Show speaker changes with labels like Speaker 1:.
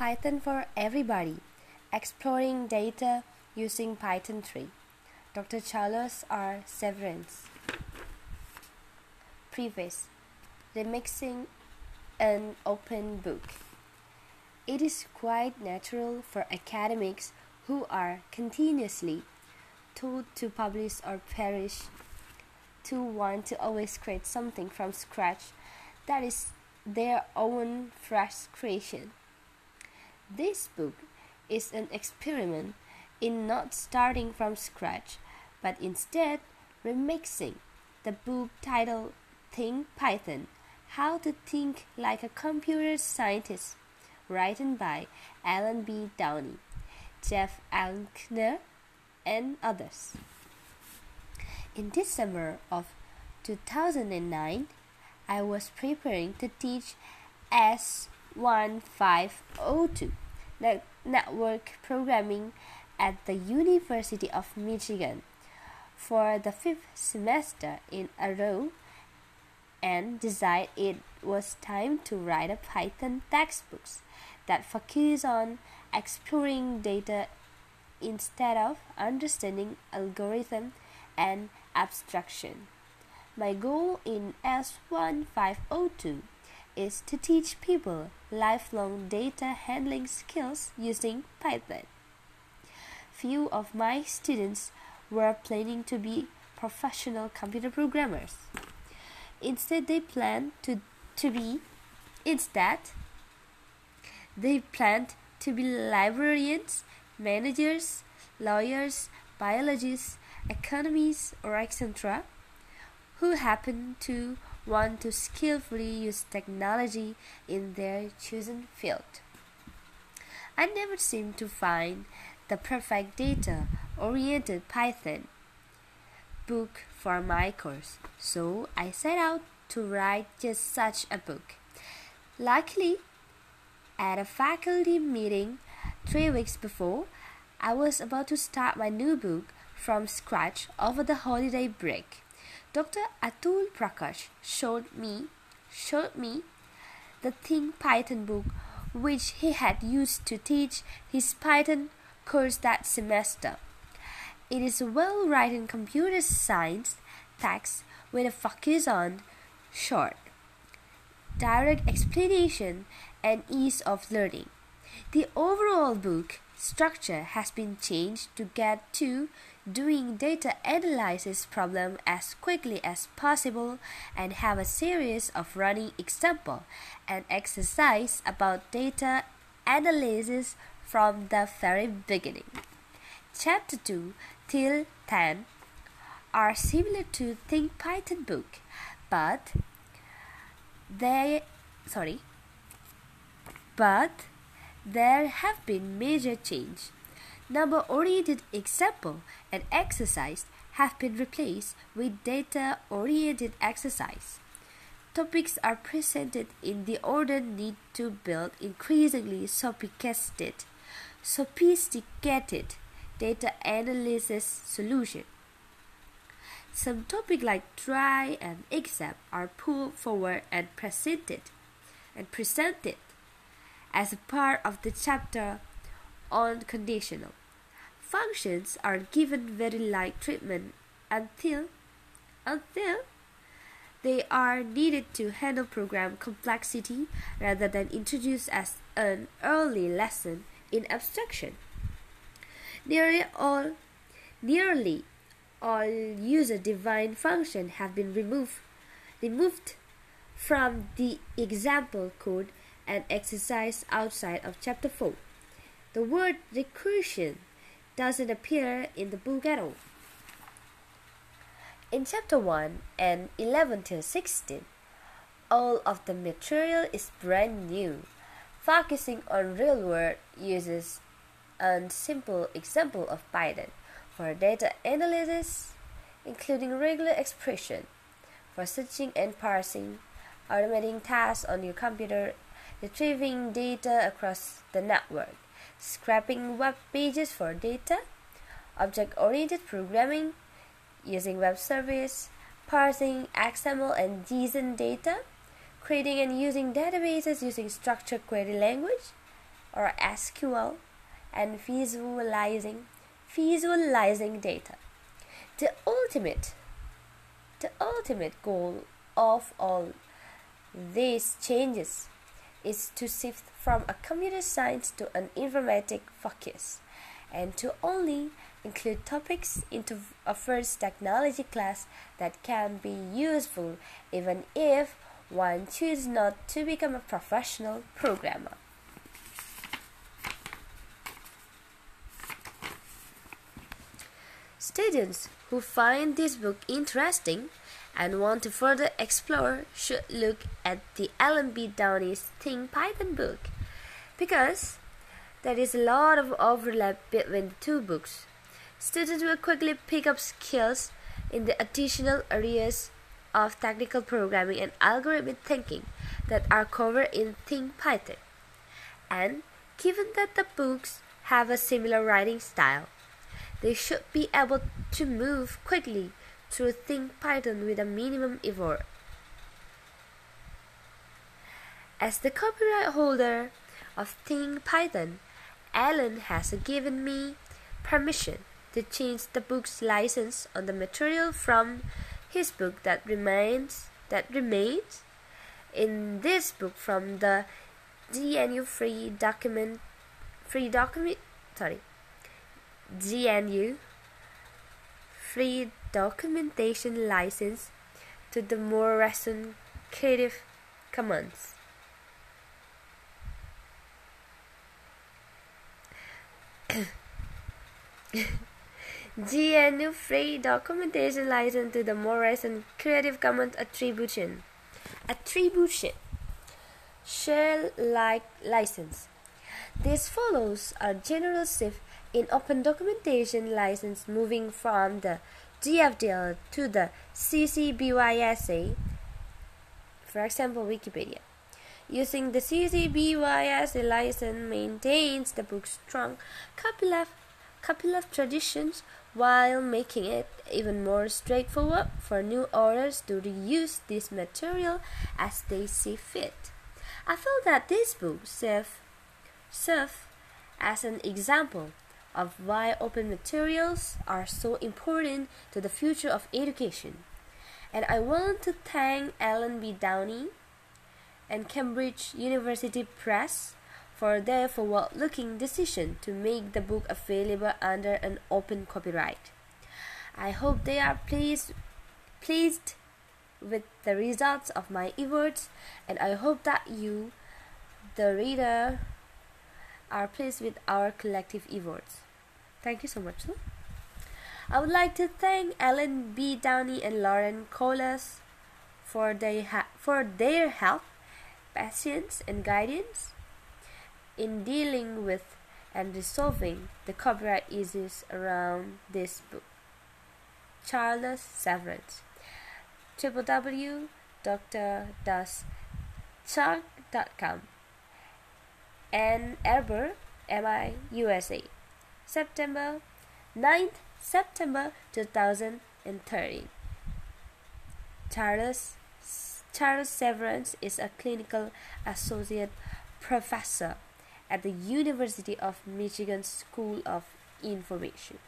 Speaker 1: Python for Everybody Exploring Data Using Python 3. Dr. Charles R. Severance. Preface Remixing an Open Book. It is quite natural for academics who are continuously told to publish or perish to want to always create something from scratch that is their own fresh creation. This book is an experiment in not starting from scratch, but instead remixing the book titled Think Python How to Think Like a Computer Scientist, written by Allen B. Downey, Jeff Elkner, and others. In December of 2009, I was preparing to teach S1502 network programming at the University of Michigan for the fifth semester in a row and decided it was time to write a Python textbooks that focus on exploring data instead of understanding algorithm and abstraction. My goal in S1502 is to teach people lifelong data handling skills using Python. Few of my students were planning to be professional computer programmers. Instead they planned to, to be instead they planned to be librarians, managers, lawyers, biologists, economists, or etc who happen to want to skillfully use technology in their chosen field. I never seem to find the perfect data oriented Python book for my course, so I set out to write just such a book. Luckily, at a faculty meeting three weeks before, I was about to start my new book from scratch over the holiday break. Dr. Atul Prakash showed me showed me the Think Python book which he had used to teach his Python course that semester. It is a well-written computer science text with a focus on short, direct explanation and ease of learning. The overall book structure has been changed to get to doing data analysis problem as quickly as possible and have a series of running example and exercise about data analysis from the very beginning. Chapter 2 till 10 are similar to Think Python book, but they sorry but there have been major change. Number-oriented example and exercise have been replaced with data-oriented exercise. Topics are presented in the order need to build increasingly sophisticated, sophisticated data analysis solution. Some topics like try and exam are pulled forward and presented and presented as a part of the chapter on conditional. Functions are given very light treatment until until they are needed to handle program complexity rather than introduced as an early lesson in abstraction. Nearly all nearly all user-defined functions have been removed removed from the example code and exercise outside of chapter 4. The word recursion doesn't appear in the book at all. In chapter 1 and 11 till 16, all of the material is brand new, focusing on real world uses and simple example of Python for data analysis, including regular expression, for searching and parsing, automating tasks on your computer, retrieving data across the network, scraping web pages for data, object-oriented programming, using web service, parsing XML and JSON data, creating and using databases using structured query language, or SQL and visualizing visualizing data. The ultimate the ultimate goal of all these changes is to shift from a computer science to an informatic focus and to only include topics into a first technology class that can be useful even if one chooses not to become a professional programmer. Students who find this book interesting and want to further explore should look at the Allen B. Downey's Think Python book because there is a lot of overlap between the two books. Students will quickly pick up skills in the additional areas of technical programming and algorithmic thinking that are covered in Think Python. And given that the books have a similar writing style, they should be able to move quickly through Think Python with a minimum effort. As the copyright holder of Think Python, Allen has given me permission to change the book's license on the material from his book that remains that remains in this book from the GNU free document free document sorry GNU free documentation license to the more recent Creative Commons. GNU Free Documentation License to the more recent Creative Commons Attribution. Attribution. Share like license. This follows a general shift in open documentation license moving from the GFDL to the CC for example Wikipedia. Using the CC license maintains the book's strong copyleft, copyleft traditions while making it even more straightforward for new authors to reuse this material as they see fit. I feel that this book serves serve as an example of why open materials are so important to the future of education. And I want to thank Allen B. Downey and Cambridge University Press for their forward-looking decision to make the book available under an open copyright. I hope they are pleased pleased with the results of my efforts and I hope that you the reader are pleased with our collective efforts. Thank you so much. Sir. I would like to thank Ellen B. Downey and Lauren Cowles for their, for their help, patience, and guidance in dealing with and resolving the copyright issues around this book. Charles Severance www.dr.chuck.com Ann Arbor, MI, USA. September 9th, September 2013. Charles Charles Severance is a clinical associate professor at the University of Michigan School of Information.